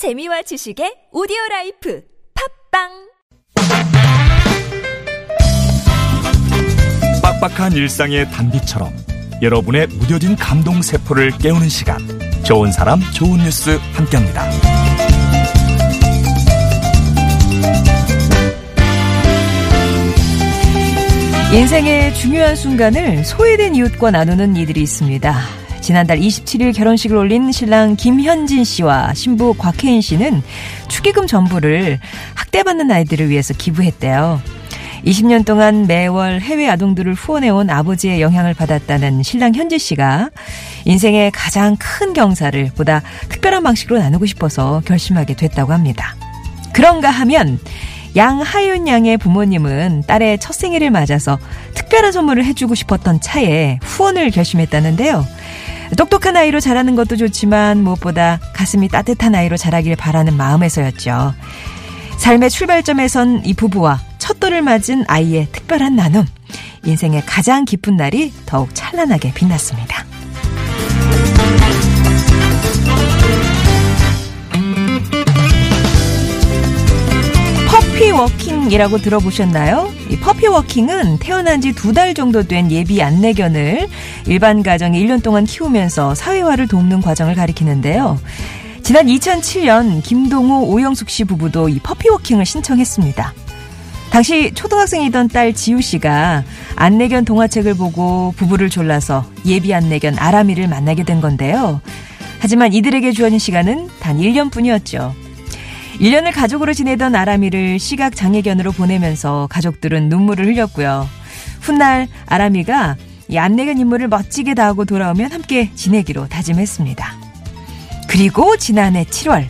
재미와 지식의 오디오 life 팟빵 빡빡한 일상의 단비처럼 여러분의 무뎌진 감동 세포를 깨우는 시간 좋은 사람 좋은 뉴스 함께합니다. 인생의 중요한 순간을 소외된 이웃과 나누는 이들이 있습니다. 지난달 27일 결혼식을 올린 신랑 김현진 씨와 신부 곽혜인 씨는 축의금 전부를 학대받는 아이들을 위해서 기부했대요. 20년 동안 매월 해외 아동들을 후원해온 아버지의 영향을 받았다는 신랑 현지 씨가 인생의 가장 큰 경사를 보다 특별한 방식으로 나누고 싶어서 결심하게 됐다고 합니다. 그런가 하면 양하윤 양의 부모님은 딸의 첫 생일을 맞아서 특별한 선물을 해주고 싶었던 차에 후원을 결심했다는데요. 똑똑한 아이로 자라는 것도 좋지만 무엇보다 가슴이 따뜻한 아이로 자라길 바라는 마음에서였죠. 삶의 출발점에선 이 부부와 첫 돌을 맞은 아이의 특별한 나눔. 인생의 가장 기쁜 날이 더욱 찬란하게 빛났습니다. 워킹이라고 들어보셨나요? 이 퍼피 워킹은 태어난 지 두 달 정도 된 예비 안내견을 일반 가정에 1년 동안 키우면서 사회화를 돕는 과정을 가리키는데요. 지난 2007년 김동우 오영숙 씨 부부도 이 퍼피 워킹을 신청했습니다. 당시 초등학생이던 딸 지우 씨가 안내견 동화책을 보고 부부를 졸라서 예비 안내견 아람이를 만나게 된 건데요. 하지만 이들에게 주어진 시간은 단 1년뿐이었죠. 1년을 가족으로 지내던 아람이를 시각 장애견으로 보내면서 가족들은 눈물을 흘렸고요. 훗날 아람이가 이 안내견 임무를 멋지게 다하고 돌아오면 함께 지내기로 다짐했습니다. 그리고 지난해 7월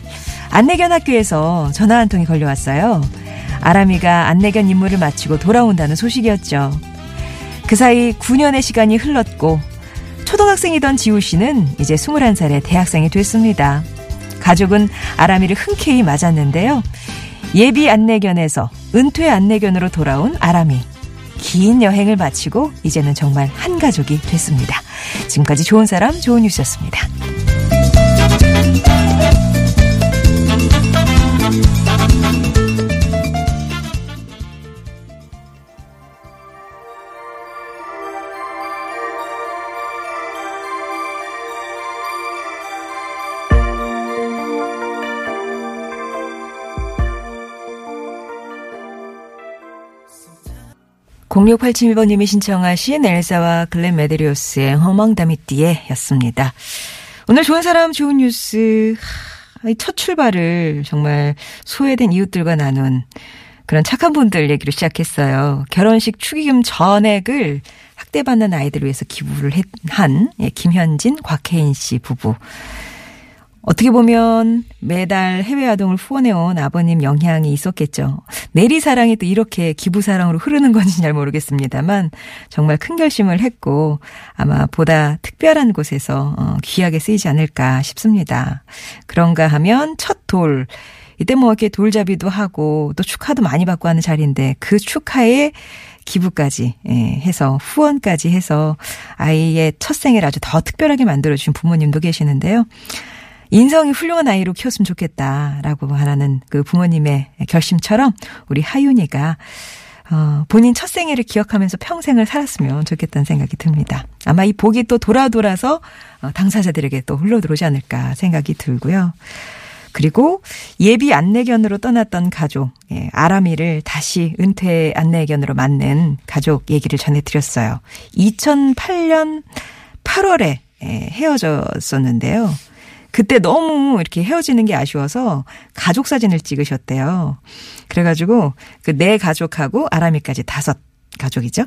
안내견 학교에서 전화 한 통이 걸려왔어요. 아람이가 안내견 임무를 마치고 돌아온다는 소식이었죠. 그 사이 9년의 시간이 흘렀고 초등학생이던 지우 씨는 이제 21살의 대학생이 됐습니다. 가족은 아람이를 흔쾌히 맞았는데요. 예비 안내견에서 은퇴 안내견으로 돌아온 아람이. 긴 여행을 마치고 이제는 정말 한 가족이 됐습니다. 지금까지 좋은 사람, 좋은 뉴스였습니다. 공6 8 7 1번님이 신청하신 엘사와 글렌 메데리오스의 허망다미띠에 였습니다. 오늘 좋은 사람 좋은 뉴스 첫 출발을 정말 소외된 이웃들과 나눈 그런 착한 분들 얘기로 시작했어요. 결혼식 축의금 전액을 학대받는 아이들을 위해서 기부를 한 예, 김현진, 곽혜인 씨 부부. 어떻게 보면 매달 해외 아동을 후원해온 아버님 영향이 있었겠죠. 내리 사랑이 또 이렇게 기부 사랑으로 흐르는 건지 잘 모르겠습니다만 정말 큰 결심을 했고 아마 보다 특별한 곳에서 어, 귀하게 쓰이지 않을까 싶습니다. 그런가 하면 첫 돌. 이때 뭐 이렇게 돌잡이도 하고 또 축하도 많이 받고 하는 자리인데 그 축하에 기부까지 예, 해서 후원까지 해서 아이의 첫 생일 아주 더 특별하게 만들어주신 부모님도 계시는데요. 인성이 훌륭한 아이로 키웠으면 좋겠다라고 하는 그 부모님의 결심처럼 우리 하윤이가 어, 본인 첫 생일을 기억하면서 평생을 살았으면 좋겠다는 생각이 듭니다. 아마 이 복이 또 돌아 돌아서 어, 당사자들에게 또 흘러 들어오지 않을까 생각이 들고요. 그리고 예비 안내견으로 떠났던 가족, 예, 아람이를 다시 은퇴 안내견으로 맞는 가족 얘기를 전해드렸어요. 2008년 8월에 예, 헤어졌었는데요. 그때 너무 이렇게 헤어지는 게 아쉬워서 가족 사진을 찍으셨대요. 그래가지고 그 네 가족하고 아람이까지 다섯 가족이죠.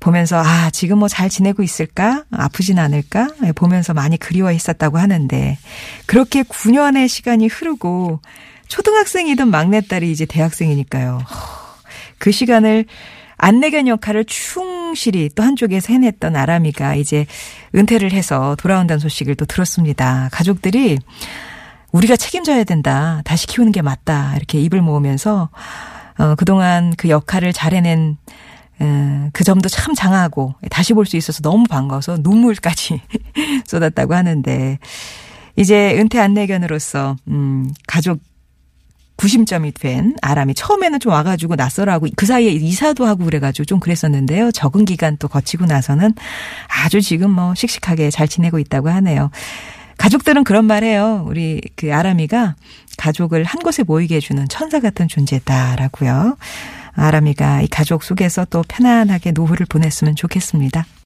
보면서 아 지금 뭐 잘 지내고 있을까 아프진 않을까 보면서 많이 그리워했었다고 하는데 그렇게 9년의 시간이 흐르고 초등학생이던 막내딸이 이제 대학생이니까요. 그 시간을 안내견 역할을 충 실히 또 한쪽에서 해냈던 아람이가 이제 은퇴를 해서 돌아온다는 소식을 또 들었습니다. 가족들이 우리가 책임져야 된다. 다시 키우는 게 맞다. 이렇게 입을 모으면서 어, 그동안 그 역할을 잘 해낸 음, 그 점도 참 장하고 다시 볼 수 있어서 너무 반가워서 눈물까지 쏟았다고 하는데 이제 은퇴 안내견으로서 음 가족 구심점이 된 아람이 처음에는 좀 와가지고 낯설어하고 그 사이에 이사도 하고 그래가지고 좀 그랬었는데요. 적응 기간 또 거치고 나서는 아주 지금 뭐 씩씩하게 잘 지내고 있다고 하네요. 가족들은 그런 말 해요. 우리 그 아람이가 가족을 한 곳에 모이게 해주는 천사 같은 존재다라고요. 아람이가 이 가족 속에서 또 편안하게 노후를 보냈으면 좋겠습니다.